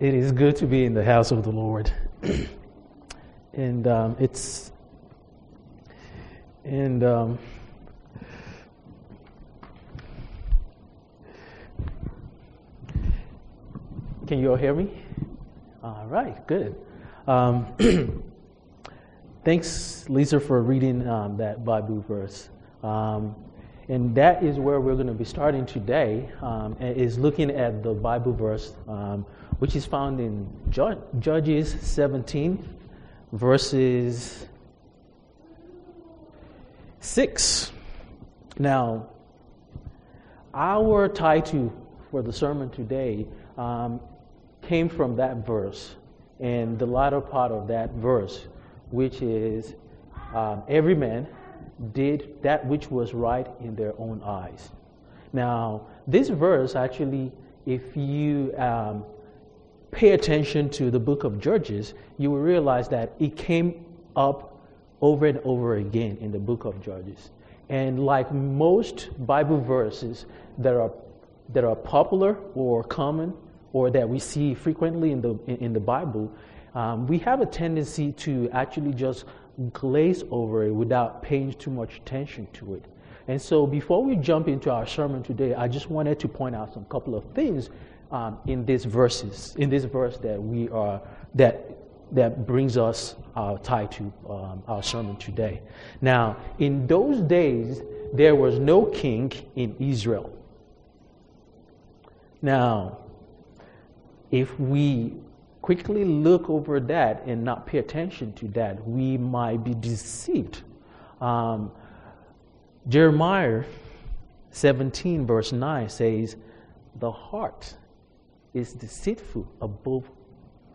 it is good to be in the house of the Lord. and um, it's, and, um, can you all hear me? All right, good. Um, thanks, Lisa, for reading um, that Bible verse. Um, and that is where we're going to be starting today, um, is looking at the Bible verse, um, which is found in Judges 17, verses 6. Now, our title for the sermon today um, came from that verse, and the latter part of that verse, which is um, every man did that which was right in their own eyes. Now, this verse actually, if you um, pay attention to the book of Judges, you will realize that it came up over and over again in the book of Judges. And like most Bible verses that are, that are popular or common or that we see frequently in the, in the Bible, um, we have a tendency to actually just glaze over it without paying too much attention to it. And so, before we jump into our sermon today, I just wanted to point out some couple of things um, in these verses, in this verse that we are that that brings us our tie to um, our sermon today. Now, in those days, there was no king in Israel. Now, if we quickly look over that and not pay attention to that, we might be deceived. Um, Jeremiah 17, verse 9 says, The heart is deceitful above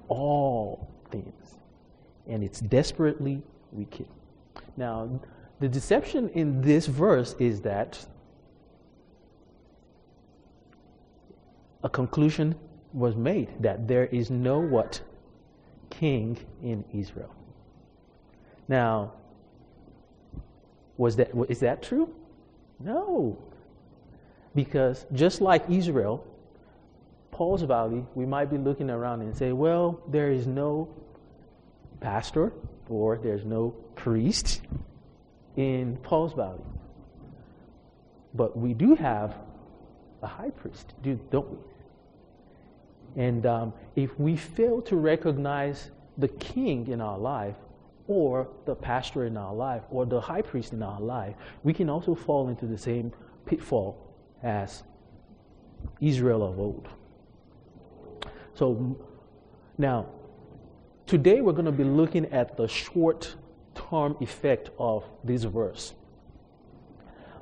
all things, and it's desperately wicked. Now, the deception in this verse is that a conclusion was made that there is no what? King in Israel. Now, was that, is that true? No. Because just like Israel, Pauls Valley, we might be looking around and say, well, there is no pastor or there's no priest in Pauls Valley. But we do have a high priest, don't we? And um, if we fail to recognize the king in our life, or the pastor in our life, or the high priest in our life, we can also fall into the same pitfall as Israel of old. So now, today we're going to be looking at the short term effect of this verse.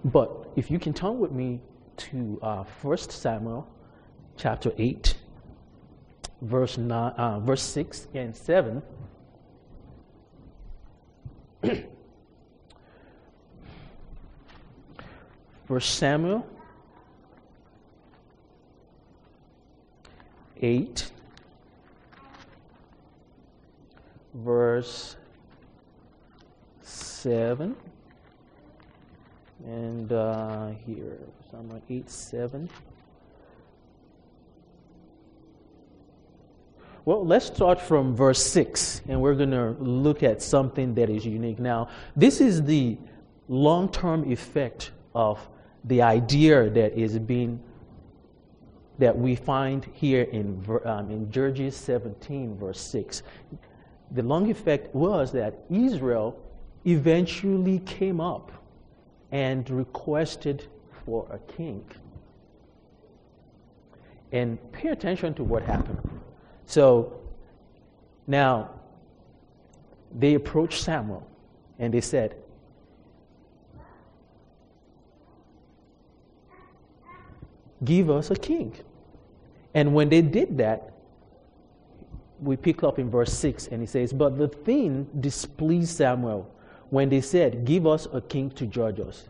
But if you can turn with me to uh, 1 Samuel chapter 8 verse, nine, uh, verse 6 and 7. First Samuel 8, verse 7. And uh, here, Samuel 8, 7. Well, let's start from verse 6, and we're going to look at something that is unique. Now, this is the long term effect of the idea that is being that we find here in, um, in Judges 17, verse 6. The long effect was that Israel eventually came up and requested for a king. And pay attention to what happened. So now they approached Samuel and they said, Give us a king. And when they did that, we pick up in verse 6 and he says, But the thing displeased Samuel when they said, Give us a king to judge us.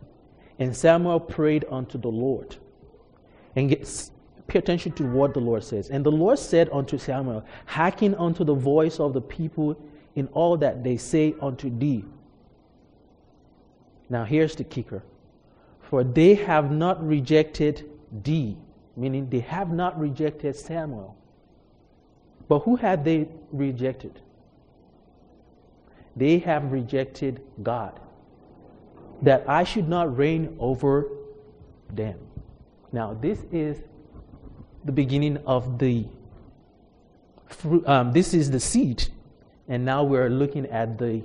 And Samuel prayed unto the Lord. And Pay attention to what the Lord says. And the Lord said unto Samuel, Hearken unto the voice of the people in all that they say unto thee. Now here's the kicker. For they have not rejected thee, meaning they have not rejected Samuel. But who had they rejected? They have rejected God, that I should not reign over them. Now, this is the beginning of the fruit. Um, this is the seed, and now we're looking at the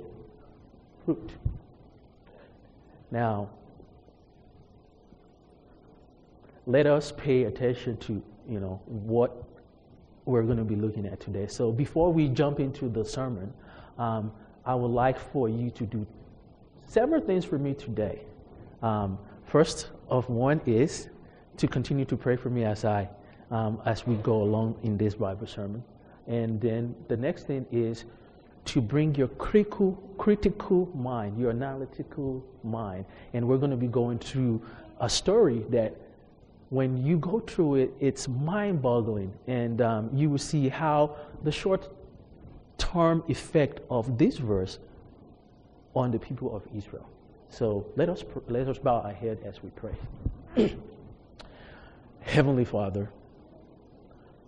fruit. Now, let us pay attention to you know what we're going to be looking at today. So before we jump into the sermon, um, I would like for you to do several things for me today. Um, first of one is to continue to pray for me as I um, as we go along in this Bible sermon, and then the next thing is to bring your critical critical mind, your analytical mind, and we're going to be going through a story that when you go through it, it's mind boggling. And um, you will see how the short term effect of this verse on the people of Israel. So let us, let us bow our head as we pray. Heavenly Father,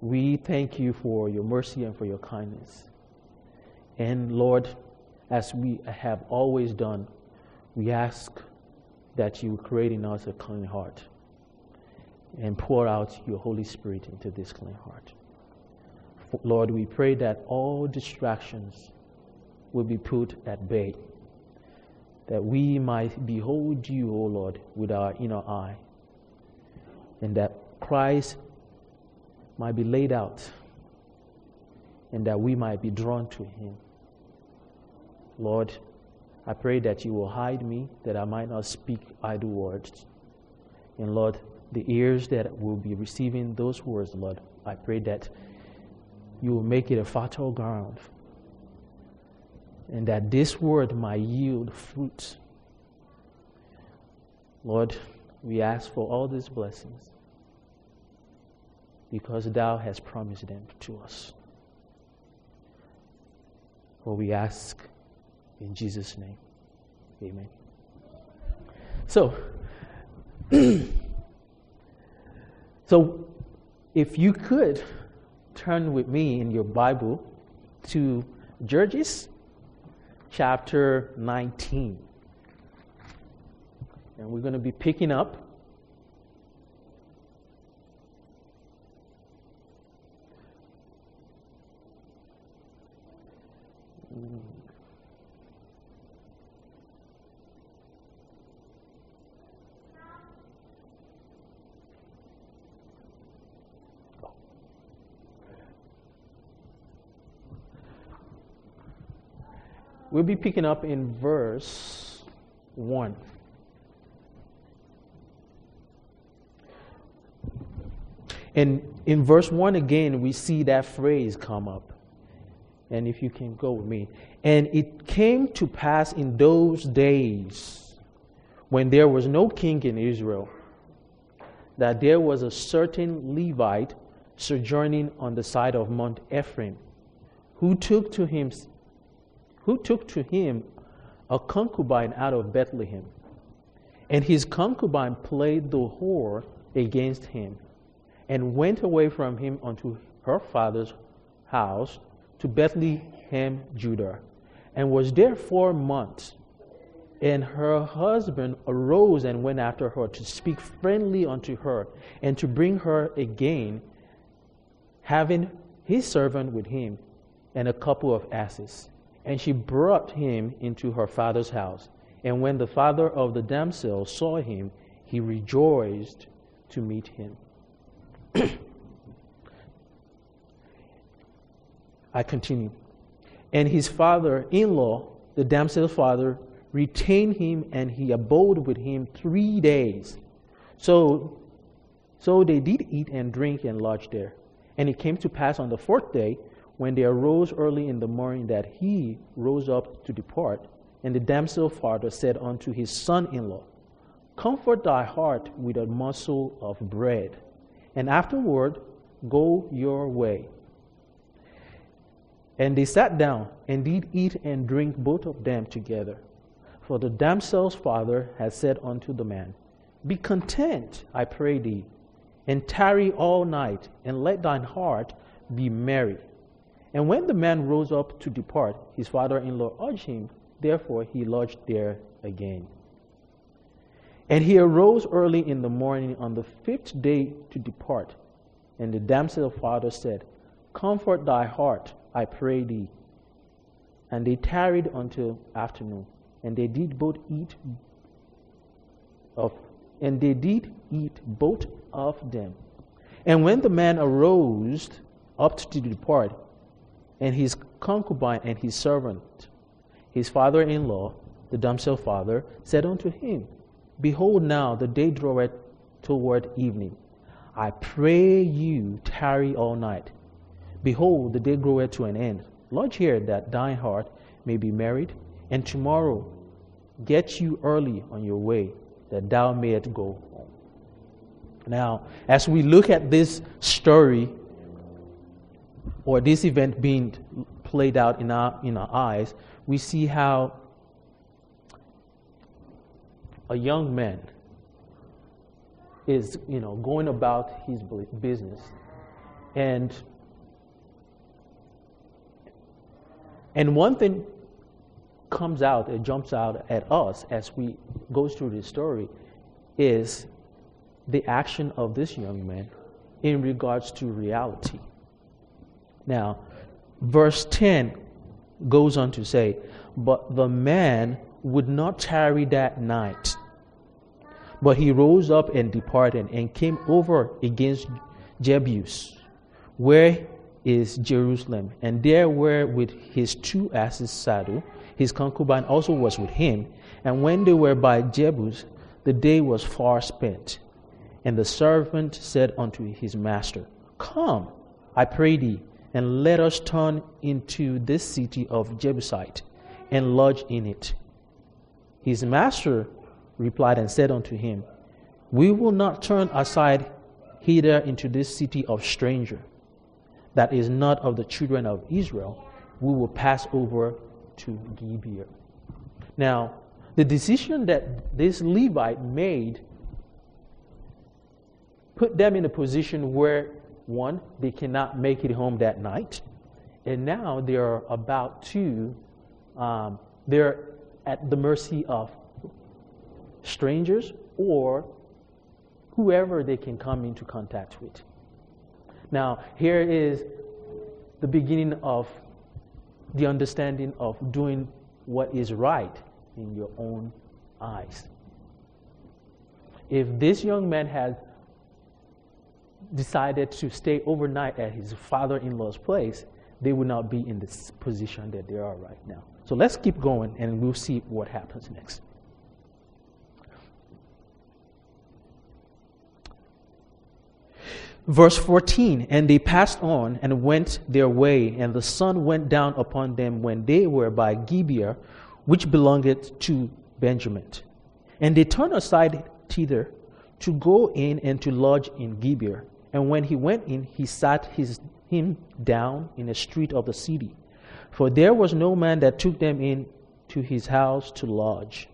we thank you for your mercy and for your kindness. And Lord, as we have always done, we ask that you create in us a clean heart and pour out your Holy Spirit into this clean heart. Lord, we pray that all distractions will be put at bay, that we might behold you, O Lord, with our inner eye, and that Christ might be laid out, and that we might be drawn to him. Lord, I pray that you will hide me, that I might not speak idle words. And Lord, the ears that will be receiving those words, Lord, I pray that you will make it a fertile ground and that this word might yield fruit. Lord, we ask for all these blessings because thou hast promised them to us. For we ask in Jesus' name. Amen. So, So, if you could turn with me in your Bible to Judges chapter 19. And we're going to be picking up We'll be picking up in verse 1. And in verse 1 again, we see that phrase come up. And if you can go with me. And it came to pass in those days when there was no king in Israel that there was a certain Levite sojourning on the side of Mount Ephraim who took to him who took to him a concubine out of Bethlehem. And his concubine played the whore against him, and went away from him unto her father's house to Bethlehem, Judah, and was there four months. And her husband arose and went after her to speak friendly unto her, and to bring her again, having his servant with him, and a couple of asses. And she brought him into her father's house. And when the father of the damsel saw him, he rejoiced to meet him. I continue. And his father in law, the damsel's father, retained him and he abode with him three days. So, so they did eat and drink and lodge there. And it came to pass on the fourth day when they arose early in the morning that he rose up to depart. And the damsel father said unto his son in law, Comfort thy heart with a morsel of bread, and afterward go your way. And they sat down and did eat and drink both of them together. For the damsel's father had said unto the man, Be content, I pray thee, and tarry all night, and let thine heart be merry. And when the man rose up to depart, his father in law urged him, therefore he lodged there again. And he arose early in the morning on the fifth day to depart. And the damsel's father said, Comfort thy heart, I pray thee. And they tarried until afternoon, and they did both eat of and they did eat both of them. And when the man arose up to depart, and his concubine and his servant, his father in law, the damsel father, said unto him, Behold, now the day draweth toward evening. I pray you tarry all night. Behold, the day groweth to an end. Lodge here that thine heart may be married, and tomorrow get you early on your way that thou mayest go home. Now, as we look at this story or this event being played out in our, in our eyes, we see how a young man is, you know, going about his business. And and one thing comes out, it jumps out at us as we go through this story is the action of this young man in regards to reality. Now, verse 10 goes on to say, But the man would not tarry that night, but he rose up and departed and came over against Jebus, where is Jerusalem, and there were with his two asses saddled his concubine also was with him. And when they were by Jebus, the day was far spent. And the servant said unto his master, Come, I pray thee, and let us turn into this city of Jebusite, and lodge in it. His master replied and said unto him, We will not turn aside hither into this city of stranger, that is not of the children of Israel. We will pass over to Gibeah. Now, the decision that this Levite made put them in a position where, one, they cannot make it home that night, and now they are about to, um, they're at the mercy of strangers or whoever they can come into contact with. Now, here is the beginning of the understanding of doing what is right in your own eyes. If this young man had decided to stay overnight at his father in law's place, they would not be in this position that they are right now. So let's keep going and we'll see what happens next. Verse 14 And they passed on and went their way, and the sun went down upon them when they were by Gibeah, which belonged to Benjamin. And they turned aside thither to go in and to lodge in Gibeah. And when he went in, he sat his, him down in a street of the city. For there was no man that took them in to his house to lodge.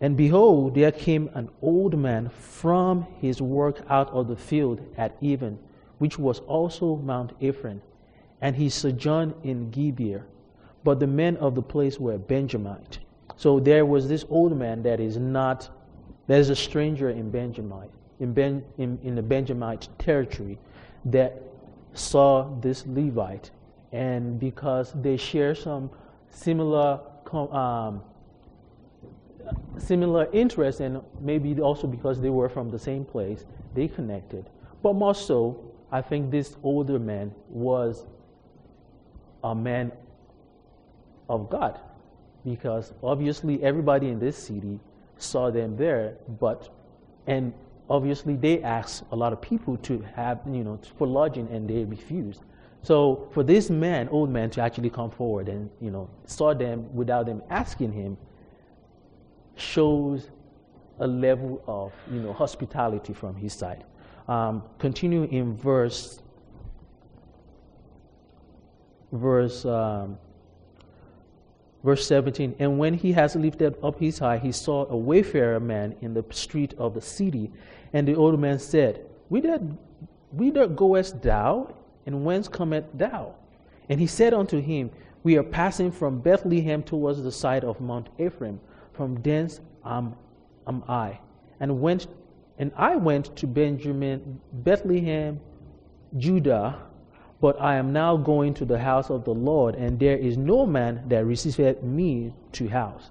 And behold, there came an old man from his work out of the field at even, which was also Mount Ephraim, and he sojourned in Gibeah. But the men of the place were Benjamite. So there was this old man that is not, there's a stranger in Benjamite, in, ben, in, in the Benjamite territory that saw this Levite. And because they share some similar um, similar interests, and maybe also because they were from the same place, they connected. But more so, I think this older man was a man of God because obviously everybody in this city saw them there, but and obviously they asked a lot of people to have you know for lodging and they refused. So for this man, old man, to actually come forward and you know saw them without them asking him, shows a level of you know, hospitality from his side. Um, continue in verse verse um, Verse 17 And when he has lifted up his eye, he saw a wayfarer man in the street of the city. And the old man said, Whither, goest thou, and whence comest thou? And he said unto him, We are passing from Bethlehem towards the side of Mount Ephraim. From thence am, am I. And went and I went to Benjamin, Bethlehem, Judah, but I am now going to the house of the Lord, and there is no man that receiveth me to house.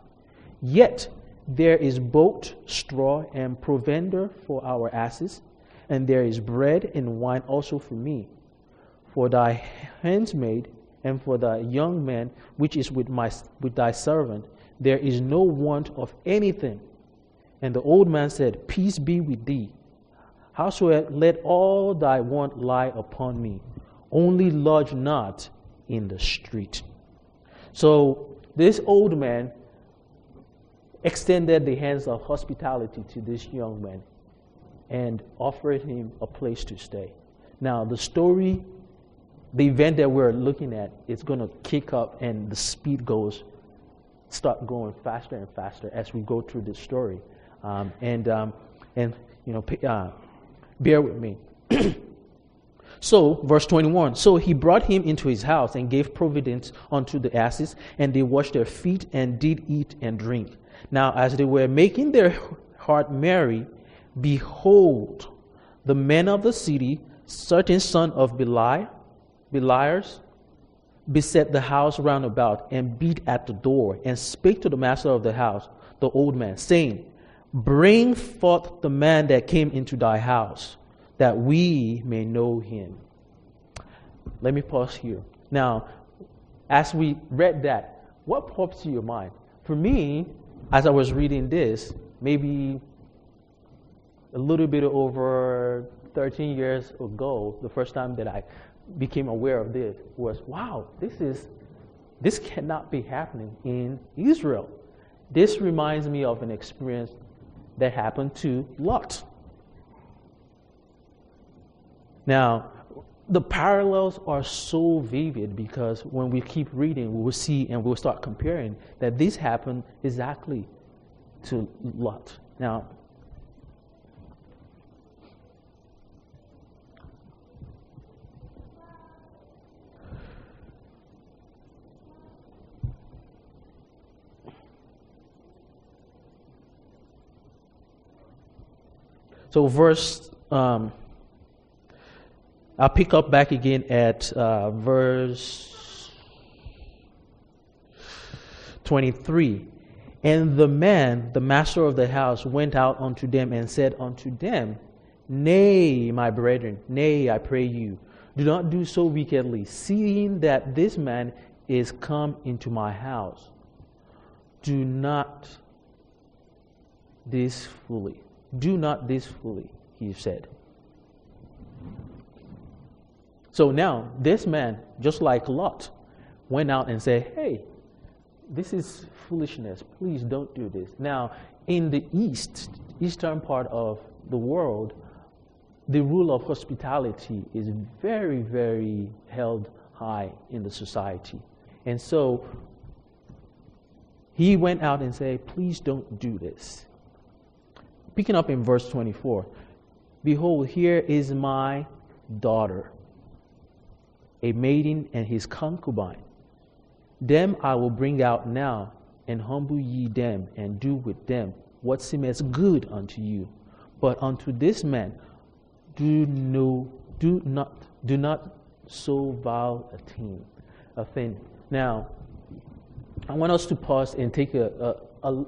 Yet there is both straw and provender for our asses, and there is bread and wine also for me, for thy handmaid, and for thy young man which is with, my, with thy servant. There is no want of anything. And the old man said, Peace be with thee. Howsoever, let all thy want lie upon me. Only lodge not in the street. So this old man extended the hands of hospitality to this young man and offered him a place to stay. Now, the story, the event that we're looking at, is going to kick up and the speed goes, start going faster and faster as we go through this story. Um, and, um, and, you know, uh, bear with me. So, verse 21 So he brought him into his house and gave providence unto the asses, and they washed their feet and did eat and drink. Now, as they were making their heart merry, behold, the men of the city, certain son of Beli, Beliars, beset the house round about and beat at the door and spake to the master of the house, the old man, saying, Bring forth the man that came into thy house that we may know him. Let me pause here. Now, as we read that, what pops to your mind? For me, as I was reading this, maybe a little bit over 13 years ago, the first time that I became aware of this was wow, this is this cannot be happening in Israel. This reminds me of an experience that happened to Lot. Now, the parallels are so vivid because when we keep reading, we will see and we'll start comparing that this happened exactly to Lot. Now, so verse um, I'll pick up back again at uh, verse 23. And the man, the master of the house, went out unto them and said unto them, Nay, my brethren, nay, I pray you, do not do so wickedly, seeing that this man is come into my house. Do not this fully. Do not this fully, he said. So now, this man, just like Lot, went out and said, Hey, this is foolishness. Please don't do this. Now, in the east, eastern part of the world, the rule of hospitality is very, very held high in the society. And so he went out and said, Please don't do this. Picking up in verse 24 Behold, here is my daughter a maiden and his concubine. Them I will bring out now, and humble ye them, and do with them what seemeth good unto you. But unto this man do no do not do not so vile a thing a thing. Now, I want us to pause and take a, a, a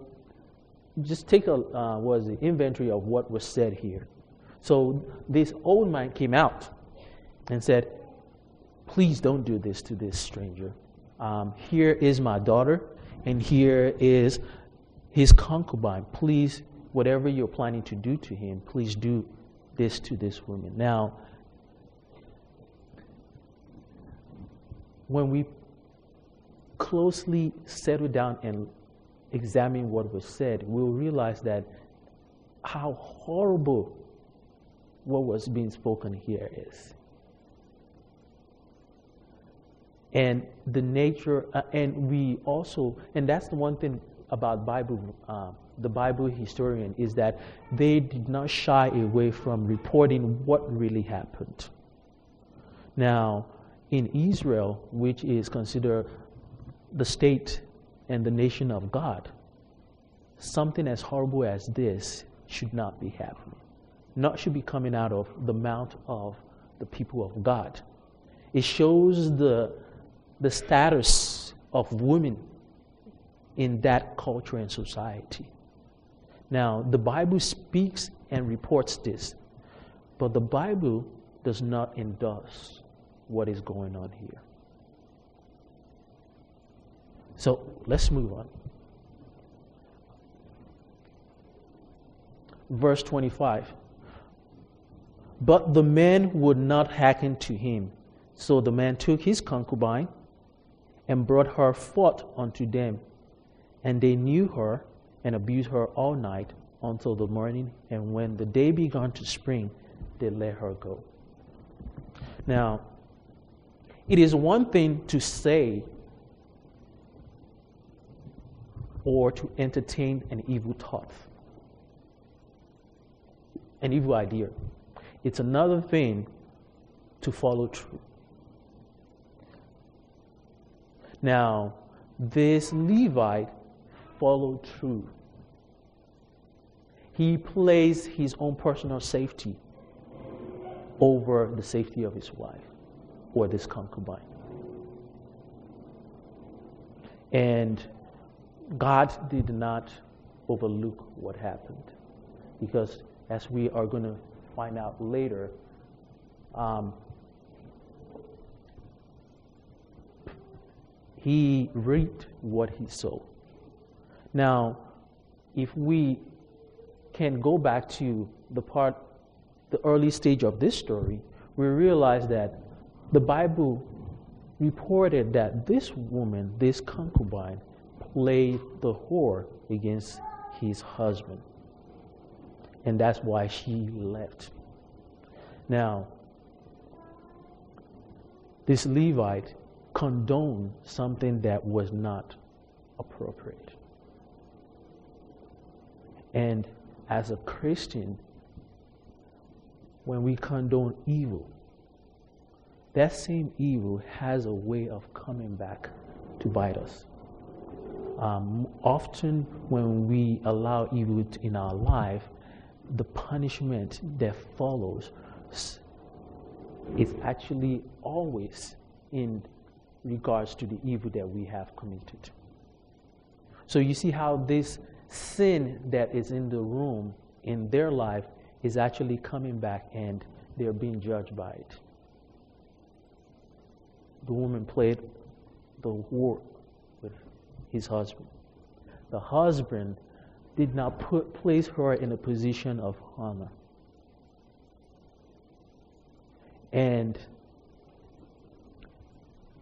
just take a uh, what is it inventory of what was said here. So this old man came out and said, please don't do this to this stranger. Um, here is my daughter, and here is his concubine. Please, whatever you're planning to do to him, please do this to this woman. Now, when we closely settle down and examine what was said, we'll realize that how horrible what was being spoken here is. And the nature, uh, and we also, and that's the one thing about Bible, uh, the Bible historian is that they did not shy away from reporting what really happened. Now, in Israel, which is considered the state and the nation of God, something as horrible as this should not be happening. Not should be coming out of the mouth of the people of God. It shows the, the status of women in that culture and society. Now, the Bible speaks and reports this, but the Bible does not endorse what is going on here. So let's move on. Verse 25. But the man would not hearken to him. So the man took his concubine and brought her forth unto them. And they knew her and abused her all night until the morning. And when the day began to spring, they let her go. Now, it is one thing to say or to entertain an evil thought, an evil idea. It's another thing to follow through. Now, this Levite followed through. He placed his own personal safety over the safety of his wife or this concubine. And God did not overlook what happened because, as we are going to find out later, um, he reaped what he sowed. Now, if we can go back to the part, the early stage of this story, we realize that the Bible reported that this woman, this concubine, played the whore against his husband. And that's why she left. Now, this Levite condoned something that was not appropriate. And as a Christian, when we condone evil, that same evil has a way of coming back to bite us. Um, often, when we allow evil in our life, the punishment that follows is actually always in regards to the evil that we have committed. So, you see how this sin that is in the room in their life is actually coming back and they're being judged by it. The woman played the war with his husband. The husband did not put, place her in a position of honor. And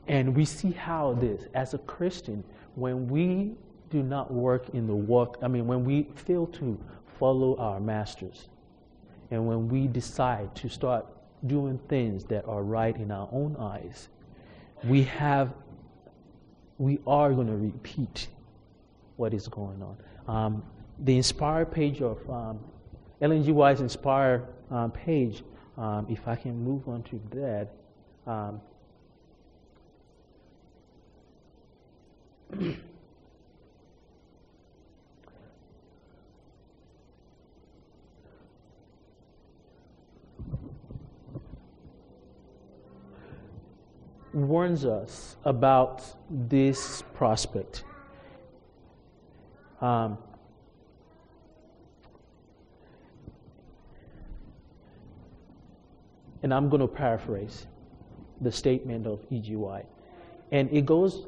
and we see how this, as a Christian, when we do not work in the work, I mean, when we fail to follow our masters, and when we decide to start doing things that are right in our own eyes, we have, we are going to repeat what is going on. Um, the Inspire page of um. White's Inspire um, page, um, if I can move on to that. warns us about this prospect. Um, and I'm going to paraphrase the statement of E.G. White. And it goes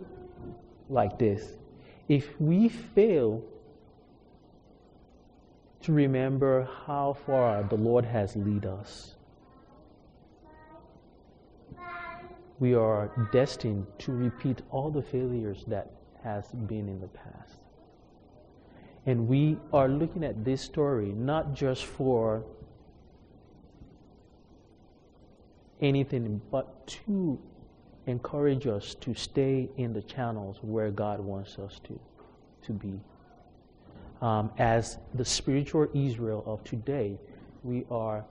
like this If we fail to remember how far the Lord has led us, we are destined to repeat all the failures that has been in the past. And we are looking at this story not just for anything but to encourage us to stay in the channels where God wants us to, to be. Um, as the spiritual Israel of today, we are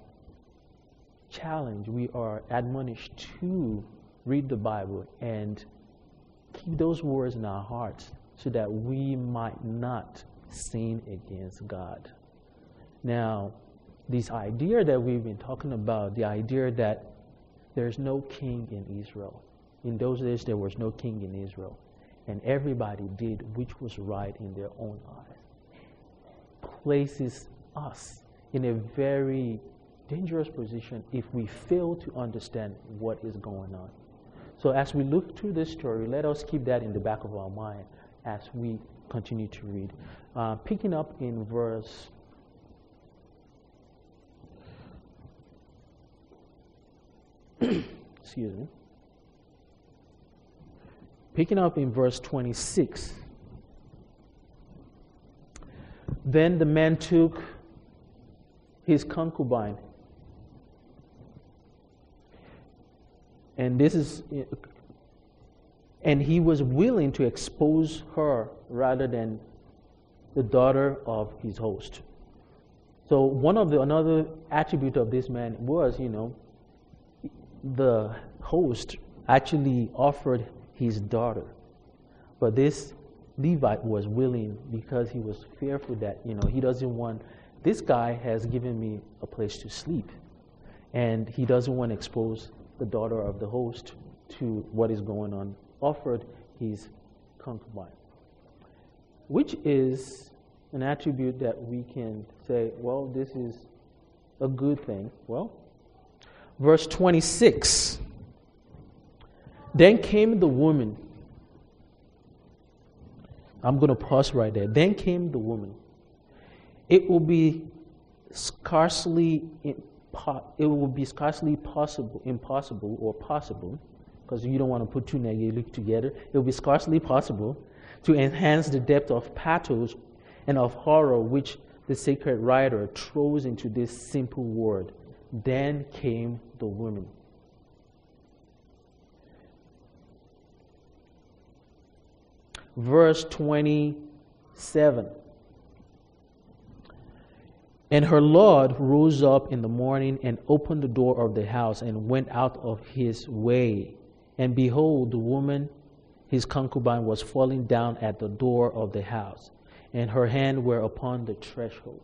challenged, we are admonished to read the Bible and keep those words in our hearts so that we might not sin against God. Now, this idea that we've been talking about, the idea that there's no king in Israel. In those days, there was no king in Israel. And everybody did which was right in their own eyes. Places us in a very dangerous position if we fail to understand what is going on. So, as we look through this story, let us keep that in the back of our mind as we continue to read. Uh, picking up in verse excuse me. Picking up in verse 26. Then the man took his concubine. And this is and he was willing to expose her rather than the daughter of his host. So one of the another attribute of this man was, you know, the host actually offered his daughter. But this Levite was willing because he was fearful that, you know, he doesn't want, this guy has given me a place to sleep. And he doesn't want to expose the daughter of the host to what is going on. Offered his concubine, which is an attribute that we can say, well, this is a good thing. Well, verse 26. Then came the woman. I'm going to pause right there. Then came the woman. It will be scarcely it will be scarcely possible, impossible, or possible, because you don't want to put two negatives together. It will be scarcely possible to enhance the depth of pathos and of horror which the sacred writer throws into this simple word. Then came the woman. Verse 27. And her Lord rose up in the morning and opened the door of the house and went out of his way. And behold, the woman, his concubine, was falling down at the door of the house, and her hand were upon the threshold.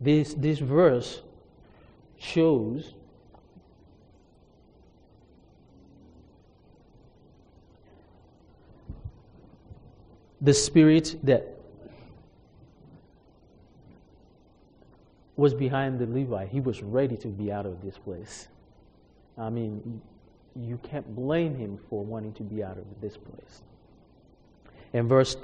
This, this verse shows the spirit that was behind the Levite. He was ready to be out of this place. I mean, you can't blame him for wanting to be out of this place. And verse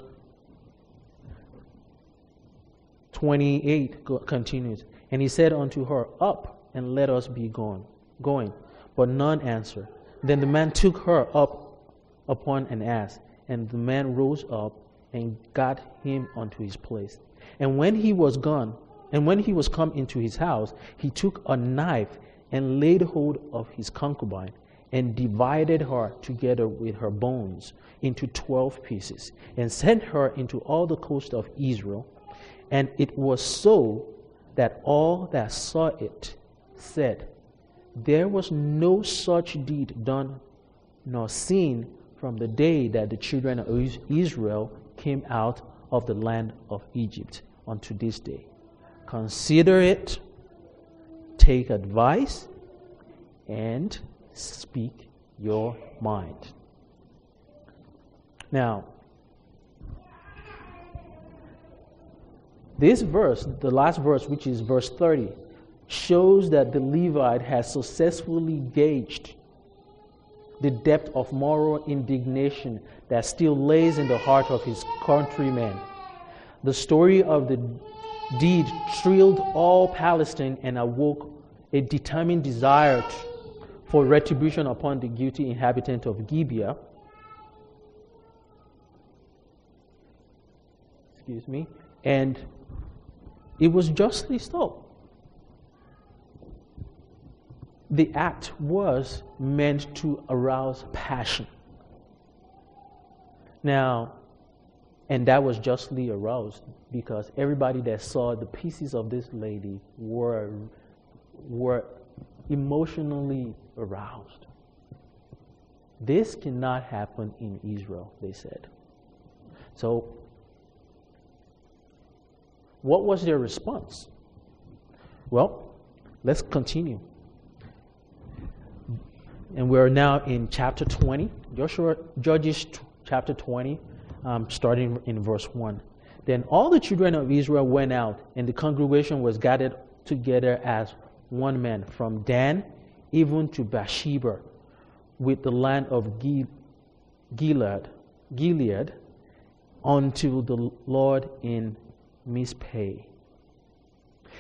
28 continues, And he said unto her, Up and let us be gone, going. But none answered. Then the man took her up upon an ass, and the man rose up and got him unto his place. And when he was gone, and when he was come into his house, he took a knife and laid hold of his concubine and divided her together with her bones into twelve pieces and sent her into all the coast of Israel. And it was so that all that saw it said, There was no such deed done nor seen from the day that the children of Israel came out of the land of Egypt unto this day. Consider it, take advice, and speak your mind. Now, this verse, the last verse, which is verse 30, shows that the Levite has successfully gauged the depth of moral indignation that still lays in the heart of his countrymen. The story of the deed thrilled all Palestine and awoke a determined desire for retribution upon the guilty inhabitant of Gibeah. Excuse me. And it was justly so. The act was meant to arouse passion. Now, and that was justly aroused because everybody that saw the pieces of this lady were, were emotionally aroused. This cannot happen in Israel, they said. So, what was their response? Well, let's continue. And we're now in chapter 20, Joshua, Judges chapter 20, um, starting in verse 1. Then all the children of Israel went out, and the congregation was gathered together as one man from Dan even to Beersheba, with the land of Gilead, Gilead unto the Lord in Mizpeh.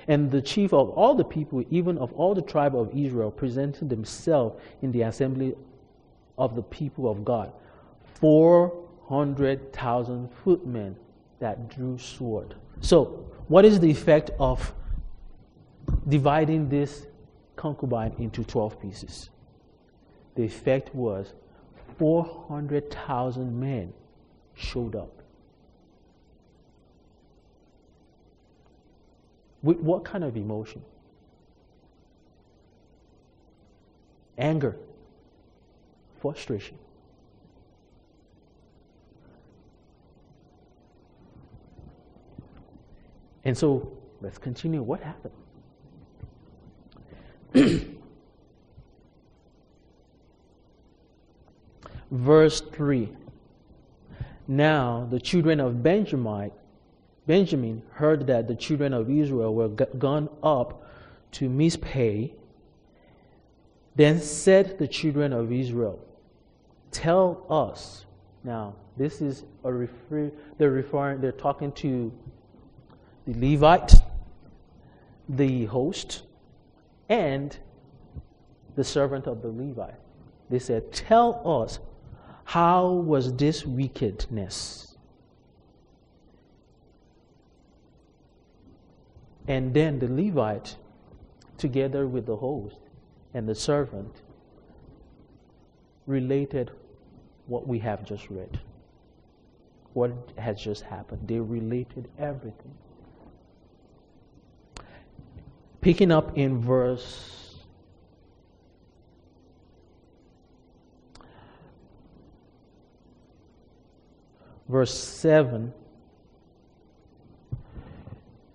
And the chief of all the people, even of all the tribe of Israel, presented themselves in the assembly of the people of God. 400,000 footmen that drew sword. So, what is the effect of dividing this concubine into 12 pieces? The effect was 400,000 men showed up. With what kind of emotion? Anger, frustration. And so let's continue. What happened? Verse 3 Now the children of Benjamin Benjamin heard that the children of Israel were gone up to Mizpeh, then said the children of Israel, Tell us. Now, this is a refer, they're referring, they're talking to the Levite, the host, and the servant of the Levite. They said, Tell us, how was this wickedness? And then the Levite, together with the host and the servant, related what we have just read. What has just happened. They related everything. Picking up in verse verse 7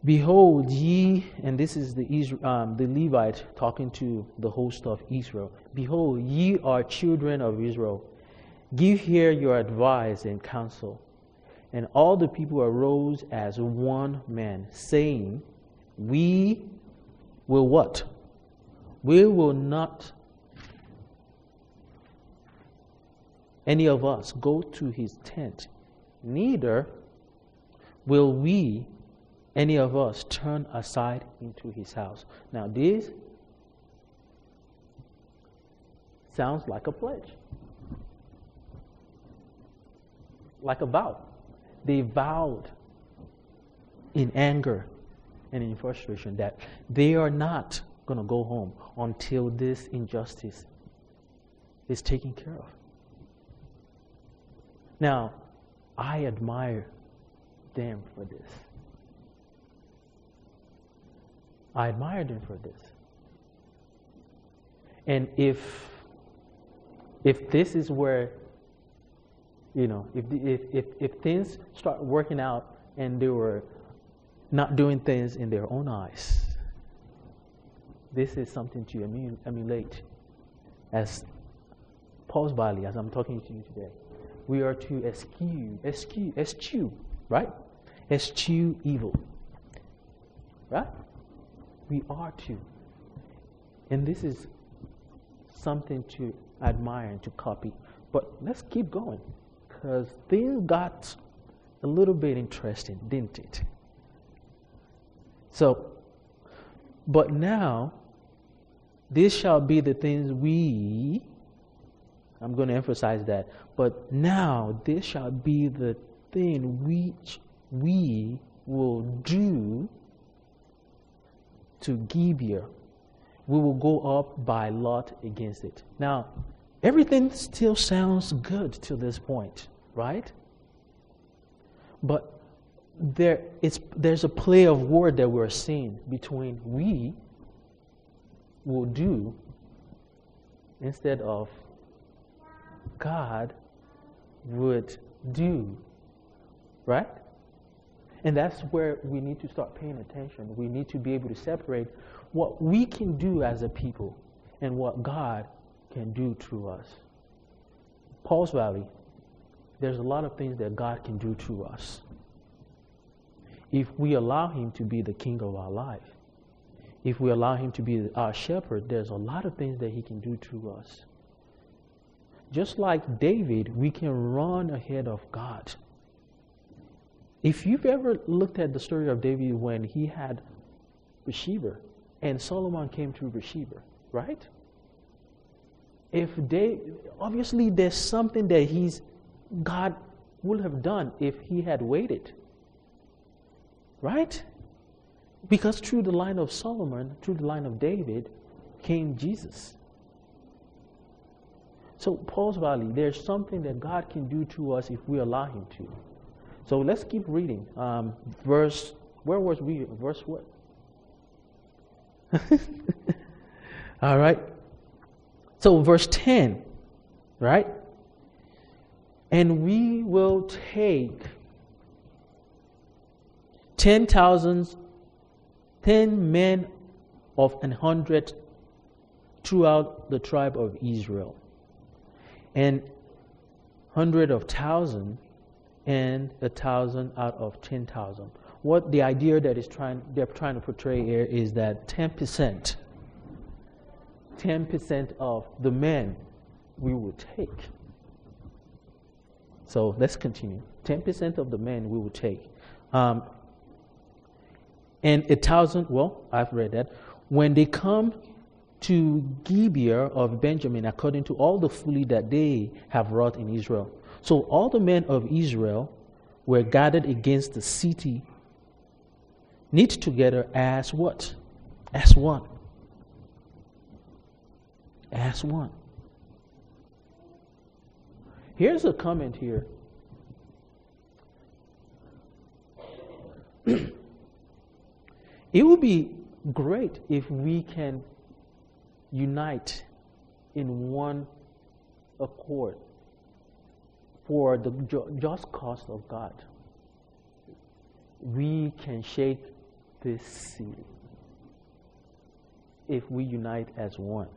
Behold, ye, and this is the, um, the Levite talking to the host of Israel. Behold, ye are children of Israel. Give here your advice and counsel. And all the people arose as one man, saying, We will what? We will not, any of us, go to his tent, neither will we any of us turn aside into his house. Now, this sounds like a pledge, like a vow. They vowed in anger and in frustration that they are not going to go home until this injustice is taken care of. Now, I admire them for this. I admired him for this. And if if this is where you know, if, if, if, if things start working out and they were not doing things in their own eyes, this is something to emulate. As Paul's body, as I'm talking to you today, we are to eschew, eschew, eschew, right? Eschew evil, right? We are too. And this is something to admire and to copy. But let's keep going because things got a little bit interesting, didn't it? So, but now, this shall be the things we, I'm going to emphasize that, but now this shall be the thing which we will do to Gibeah we will go up by lot against it. Now, everything still sounds good to this point, right? But there, it's, there's a play of word that we're seeing between we will do instead of God would do. Right? And that's where we need to start paying attention. We need to be able to separate what we can do as a people and what God can do through us. Pauls Valley, there's a lot of things that God can do through us. If we allow Him to be the king of our life, if we allow Him to be our shepherd, there's a lot of things that He can do through us. Just like David, we can run ahead of God. If you've ever looked at the story of David when he had Bathsheba and Solomon came through Bathsheba, right? If they obviously there's something that he's God would have done if he had waited. Right? Because through the line of Solomon, through the line of David, came Jesus. So, Pauls Valley, there's something that God can do to us if we allow Him to. So let's keep reading. Um, verse, where was we? Verse what? All right. So, verse 10, right? And we will take ten thousands, ten men of an hundred throughout the tribe of Israel, and hundred of thousand, and a thousand out of ten thousand. What the idea that is trying they're trying to portray here is that ten percent, ten percent of the men we will take. So let's continue. Ten percent of the men we will take. Um, and a thousand, well, I've read that. When they come to Gibeah of Benjamin, according to all the folly that they have wrought in Israel. So all the men of Israel were gathered against the city, knit together as what? As one. As one. Here's a comment here. It would be great if we can unite in one accord for the just cause of God. We can shake this city if we unite as one.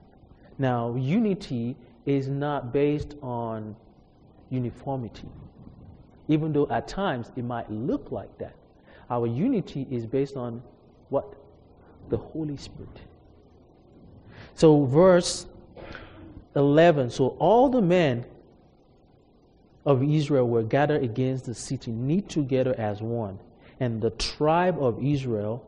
Now, unity is not based on uniformity, even though at times it might look like that. Our unity is based on what? The Holy Spirit. So, verse 11 so all the men of Israel were gathered against the city, knit together as one. And the tribe of Israel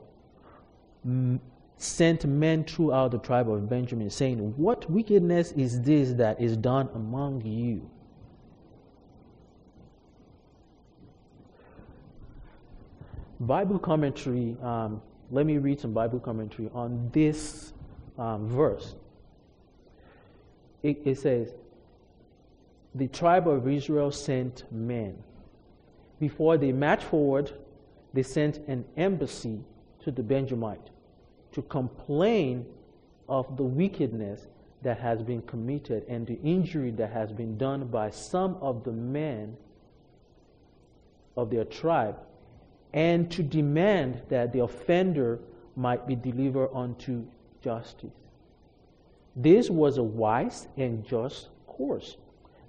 sent men throughout the tribe of Benjamin, saying, What wickedness is this that is done among you? Bible commentary um, let me read some Bible commentary on this um, verse. It, it says, The tribe of Israel sent men. Before they marched forward, they sent an embassy to the Benjamite to complain of the wickedness that has been committed and the injury that has been done by some of the men of their tribe and to demand that the offender might be delivered unto justice. This was a wise and just course,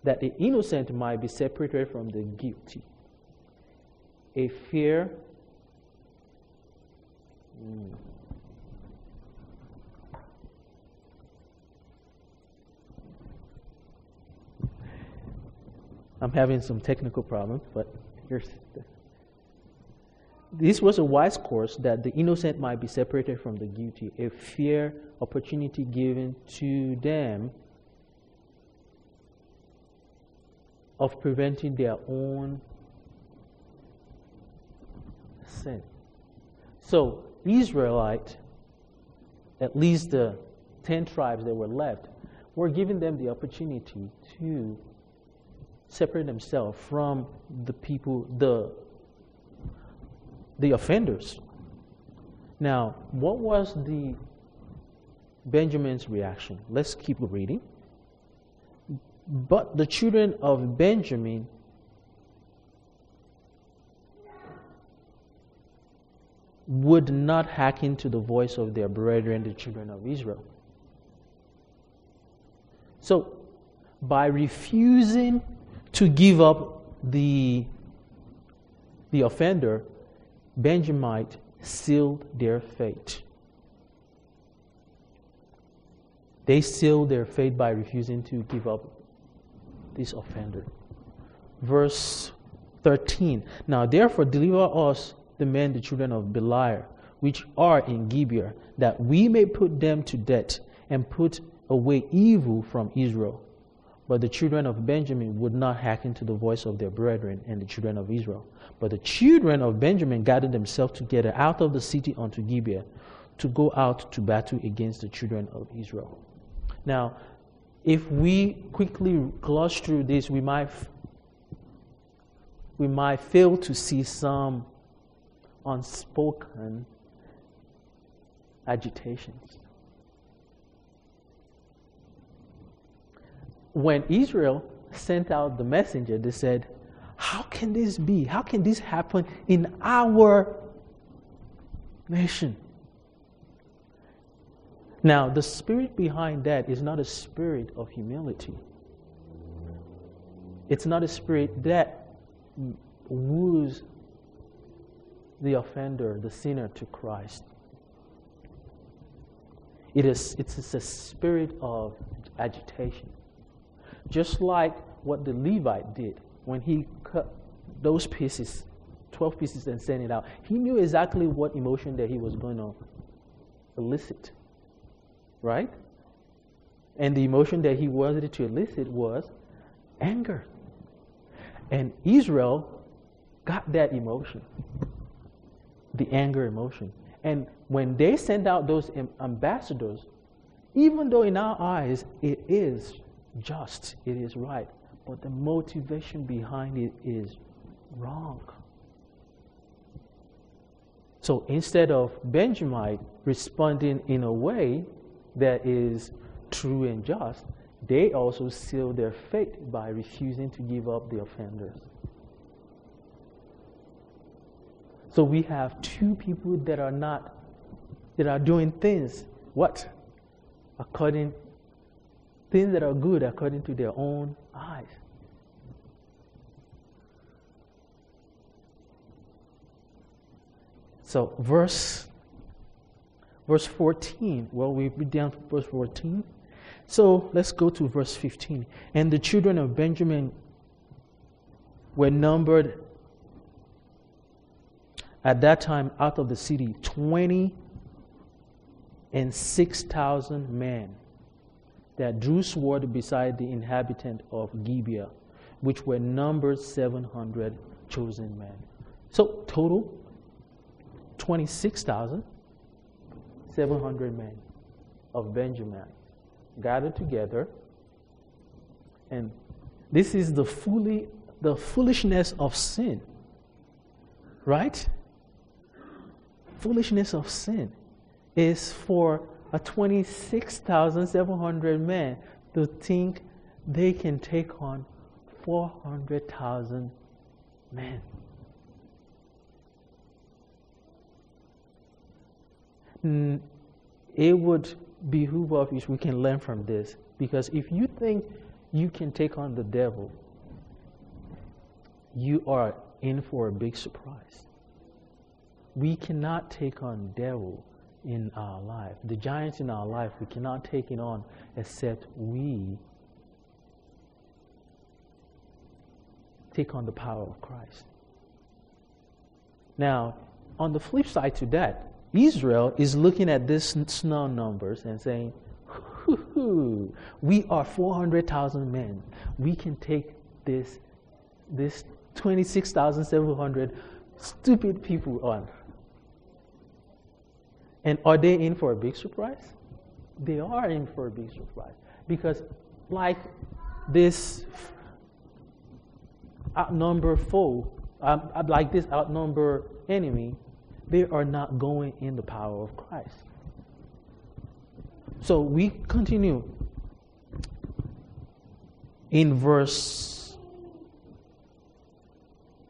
that the innocent might be separated from the guilty. A fear. Hmm. I'm having some technical problems, but here's the this was a wise course that the innocent might be separated from the guilty, a fair opportunity given to them of preventing their own sin. So, Israelite, at least the 10 tribes that were left, were giving them the opportunity to separate themselves from the people, the, the offenders. Now, what was the Benjamin's reaction? Let's keep reading. But the children of Benjamin would not hearken to the voice of their brethren, the children of Israel. So, by refusing to give up the, the offender, Benjamite sealed their fate. They sealed their fate by refusing to give up this offender. Verse 13. Now, therefore, deliver us the men, the children of Belial, which are in Gibeah, that we may put them to death and put away evil from Israel. But the children of Benjamin would not hearken to the voice of their brethren and the children of Israel. But the children of Benjamin gathered themselves together out of the city unto Gibeah to go out to battle against the children of Israel. Now, if we quickly gloss through this, we might we might fail to see some unspoken agitations. When Israel sent out the messenger, they said, How can this be? How can this happen in our nation? Now, the spirit behind that is not a spirit of humility. It's not a spirit that woos the offender, the sinner, to Christ. It is, it's a spirit of agitation. Just like what the Levite did when he cut those pieces, 12 pieces, and sent it out. He knew exactly what emotion that he was going to elicit. Right? And the emotion that he wanted to elicit was anger. And Israel got that emotion the anger emotion. And when they send out those ambassadors, even though in our eyes it is just, it is right, but the motivation behind it is wrong. So instead of Benjamin responding in a way that is true and just, they also seal their fate by refusing to give up the offenders. So we have two people that are not, that are doing things, what? According, things that are good according to their own eyes. So verse verse 14. Well, we read down to verse 14. So let's go to verse 15. And the children of Benjamin were numbered at that time out of the city 20 and 6,000 men that drew sword beside the inhabitant of Gibeah, which were numbered 700 chosen men. So, total 26,700 men of Benjamin gathered together. And this is the, fully, the foolishness of sin, right? foolishness of sin is for a 26,700 men to think they can take on 400,000 men. Mm, it would behoove us we can learn from this. Because if you think you can take on the devil, you are in for a big surprise we cannot take on devil in our life. The giants in our life, we cannot take it on except we take on the power of Christ. Now, on the flip side to that, Israel is looking at these snow numbers and saying, we are 400,000 men. We can take this, this 26,700 stupid people on. And are they in for a big surprise? They are in for a big surprise. Because, like this outnumber foe, um, like this outnumber enemy, they are not going in the power of Christ. So we continue in verse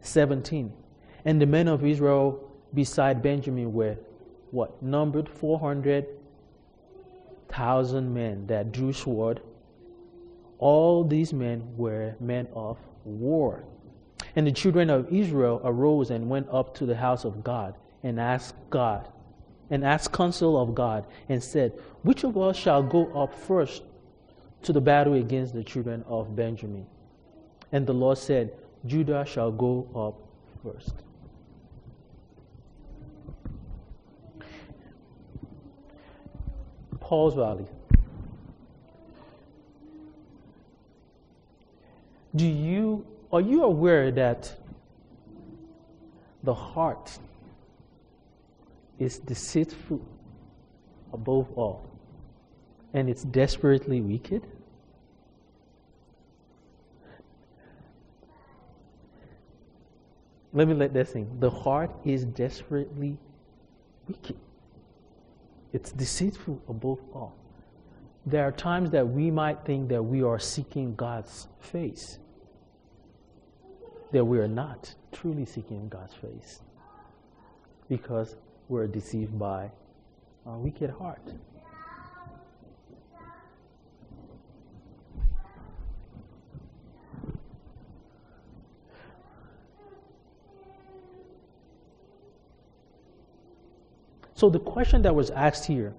17. And the men of Israel beside Benjamin were what? Numbered 400,000 men that drew sword. All these men were men of war. And the children of Israel arose and went up to the house of God and asked God, and asked counsel of God, and said, Which of us shall go up first to the battle against the children of Benjamin? And the Lord said, Judah shall go up first. Pauls Valley. Do you are you aware that the heart is deceitful above all and it's desperately wicked? Let me let that sink. The heart is desperately wicked. It's deceitful above all. There are times that we might think that we are seeking God's face that we are not truly seeking God's face because we're deceived by a wicked heart. So the question that was asked here,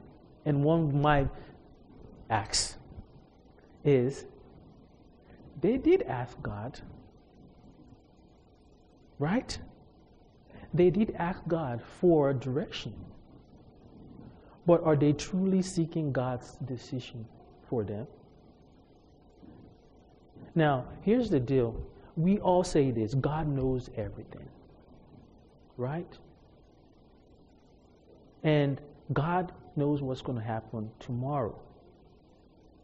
and one might ask, is they did ask God Right? They did ask God for direction. But are they truly seeking God's decision for them? Now, here's the deal. We all say this God knows everything. Right? And God knows what's going to happen tomorrow.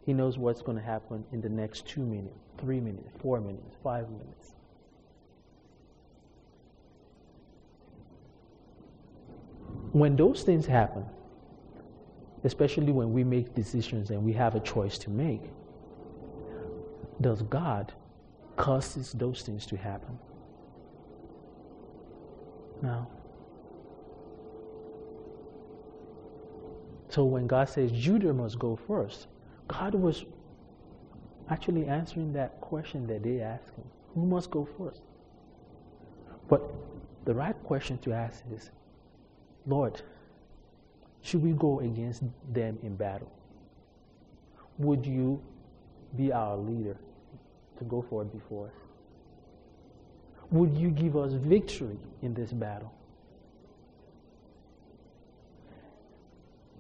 He knows what's going to happen in the next two minutes, three minutes, four minutes, five minutes. When those things happen, especially when we make decisions and we have a choice to make, does God causes those things to happen? No. So when God says Judah must go first, God was actually answering that question that they asked him. Who must go first? But the right question to ask is Lord, should we go against them in battle? Would you be our leader to go forward before us? Would you give us victory in this battle?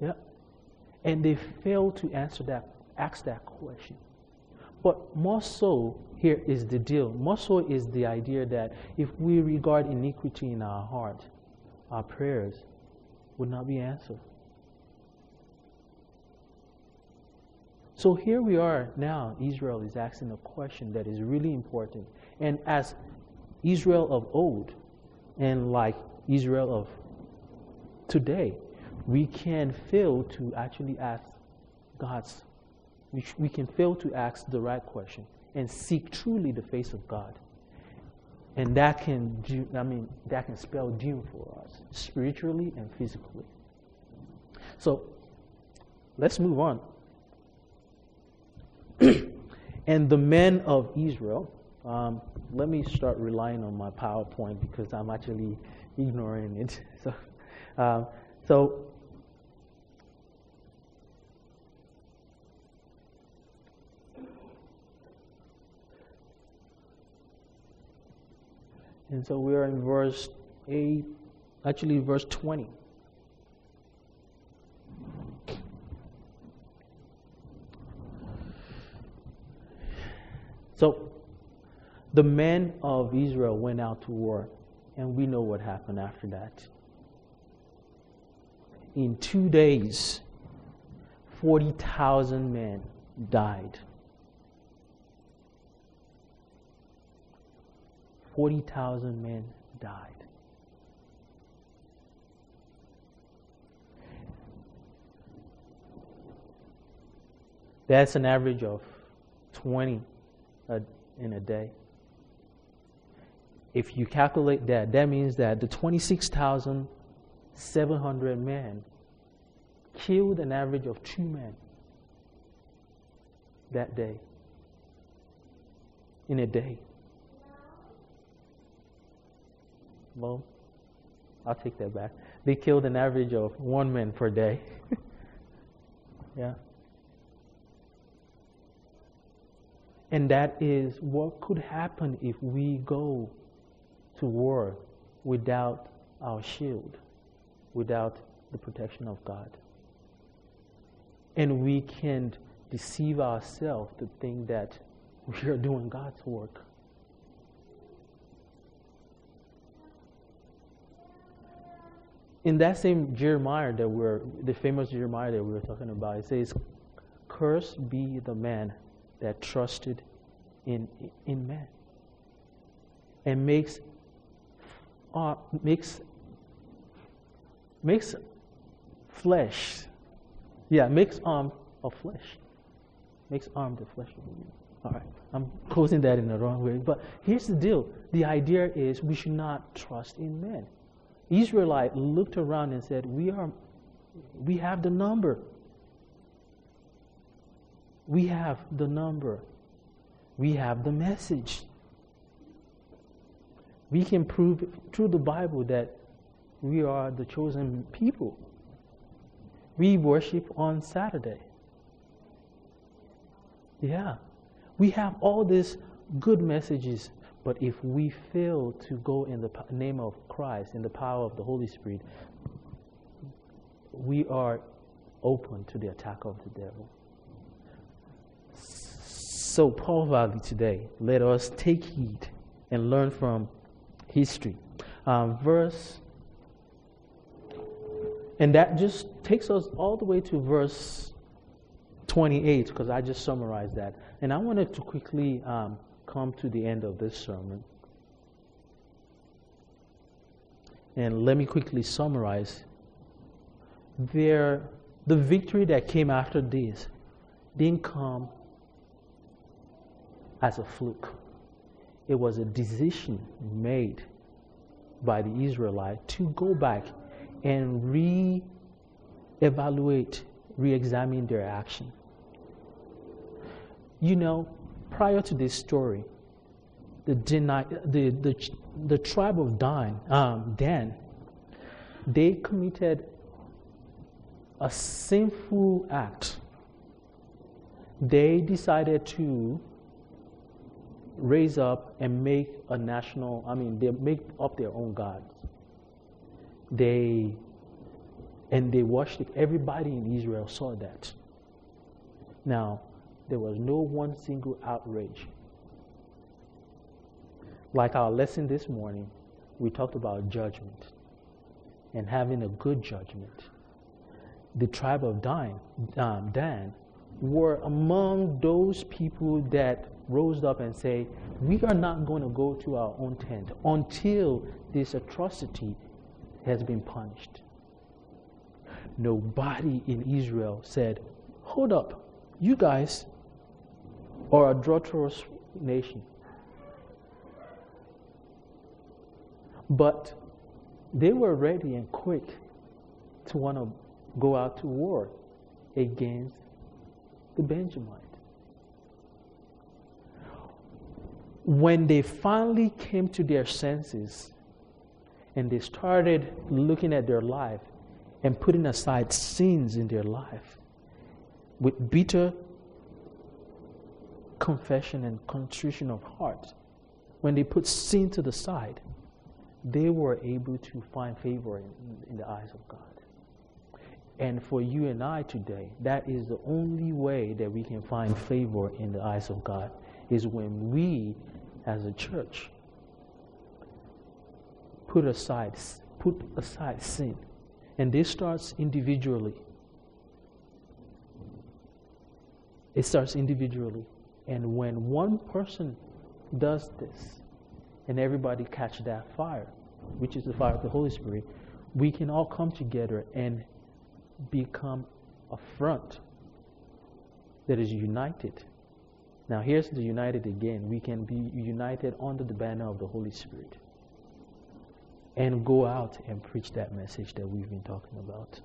Yeah. And they failed to answer that, ask that question. But more so, here is the deal. More so is the idea that if we regard iniquity in our heart, our prayers would not be answered. So here we are now. Israel is asking a question that is really important. And as Israel of old, and like Israel of today, we can fail to actually ask God's, we, we can fail to ask the right question and seek truly the face of God. And that can do, I mean, that can spell doom for us, spiritually and physically. So let's move on. and the men of Israel, um, let me start relying on my PowerPoint because I'm actually ignoring it. So, um, so And so we are in verse 8, actually, verse 20. So the men of Israel went out to war, and we know what happened after that. In two days, 40,000 men died. 40,000 men died. That's an average of 20 in a day. If you calculate that, that means that the 26,700 men killed an average of two men that day. In a day. Well, I'll take that back. They killed an average of one man per day. yeah. And that is what could happen if we go to war without our shield, without the protection of God. And we can deceive ourselves to think that we are doing God's work. In that same Jeremiah that we're, the famous Jeremiah that we were talking about, it says, Cursed be the man that trusted in, in man and makes uh, makes makes flesh. Yeah makes arm of flesh. Makes arm the flesh all right i'm closing that in the wrong way but here's the deal. The idea is we should not trust in men israelite looked around and said we are we have the number we have the number. We have the message. We can prove through the Bible that we are the chosen people. We worship on Saturday. Yeah. We have all these good messages, but if we fail to go in the name of Christ, in the power of the Holy Spirit, we are open to the attack of the devil. So, Paul Valley today, let us take heed and learn from history. Um, verse, and that just takes us all the way to verse 28, because I just summarized that. And I wanted to quickly um, come to the end of this sermon. And let me quickly summarize. There, the victory that came after this didn't come as a fluke. It was a decision made by the Israelite to go back and re evaluate, re examine their action. You know, prior to this story, the, the, the, the tribe of Dan, um, Dan, they committed a sinful act. They decided to raise up and make a national, I mean, they make up their own gods. They, and they worship, everybody in Israel saw that. Now, there was no one single outrage. Like our lesson this morning, we talked about judgment and having a good judgment. The tribe of Dan, um, Dan were among those people that rose up and say, we are not going to go to our own tent until this atrocity has been punished. Nobody in Israel said, hold up, you guys a adulterous nation. But they were ready and quick to want to go out to war against the Benjamites. when they finally came to their senses and they started looking at their life and putting aside sins in their life with bitter confession and contrition of heart, when they put sin to the side, they were able to find favor in, in the eyes of God. And for you and I today, that is the only way that we can find favor in the eyes of God is when we as a church put aside put aside sin and this starts individually It starts individually. And when one person does this, and everybody catch that fire, which is the fire of the Holy Spirit, we can all come together and become a front that is united. Now, here's the united again. We can be united under the banner of the Holy Spirit and go out and preach that message that we've been talking about.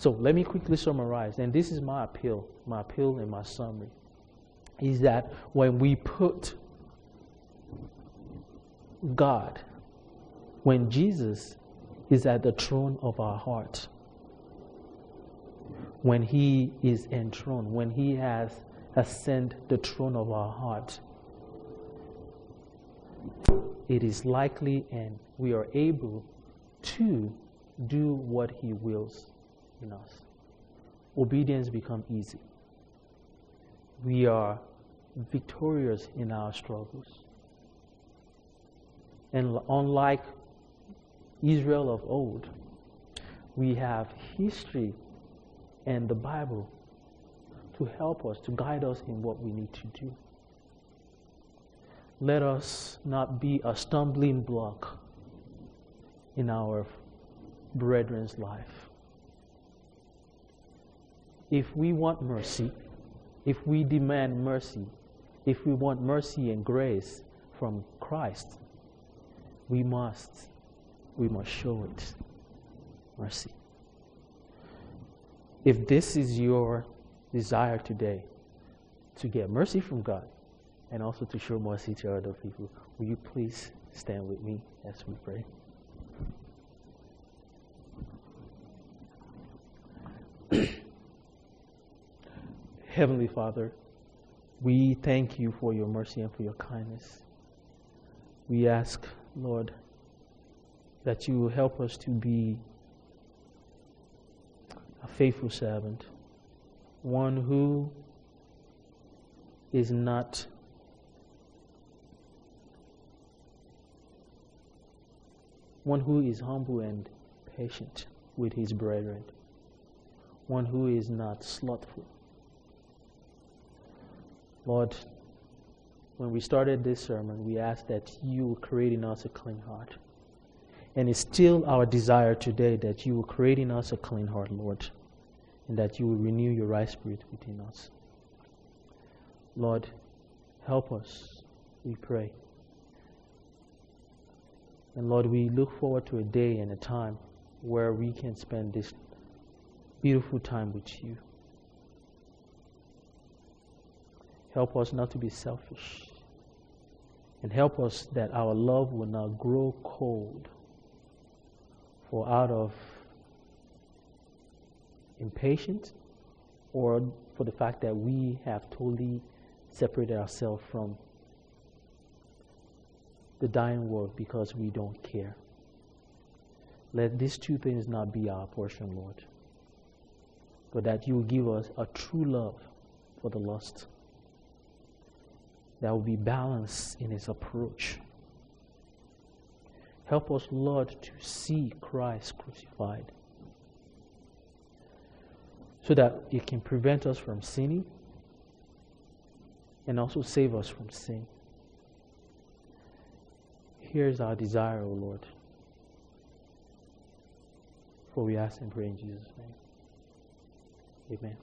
So let me quickly summarize, and this is my appeal, my appeal and my summary, is that when we put God, when Jesus is at the throne of our heart, when He is enthroned, when He has ascended the throne of our heart, it is likely and we are able to do what He wills in us. Obedience becomes easy. We are victorious in our struggles. And unlike Israel of old, we have history and the Bible to help us, to guide us in what we need to do. Let us not be a stumbling block in our brethren's life. If we want mercy, if we demand mercy, if we want mercy and grace from Christ, we must, we must show it. Mercy. If this is your desire today, to get mercy from God and also to show mercy to other people, will you please stand with me as we pray? Heavenly Father, we thank you for your mercy and for your kindness. We ask, Lord, that you will help us to be a faithful servant, one who is not one who is humble and patient with his brethren, one who is not slothful Lord, when we started this sermon, we asked that you create in us a clean heart. And it's still our desire today that you will create in us a clean heart, Lord, and that you will renew your right spirit within us. Lord, help us, we pray. And Lord, we look forward to a day and a time where we can spend this beautiful time with you. Help us not to be selfish. And help us that our love will not grow cold. For out of impatience or for the fact that we have totally separated ourselves from the dying world because we don't care. Let these two things not be our portion, Lord, but that you will give us a true love for the lost that will be balanced in its approach. Help us, Lord, to see Christ crucified so that it can prevent us from sinning and also save us from sin. Here's our desire, O Lord. For we ask and pray in Jesus' name. Amen.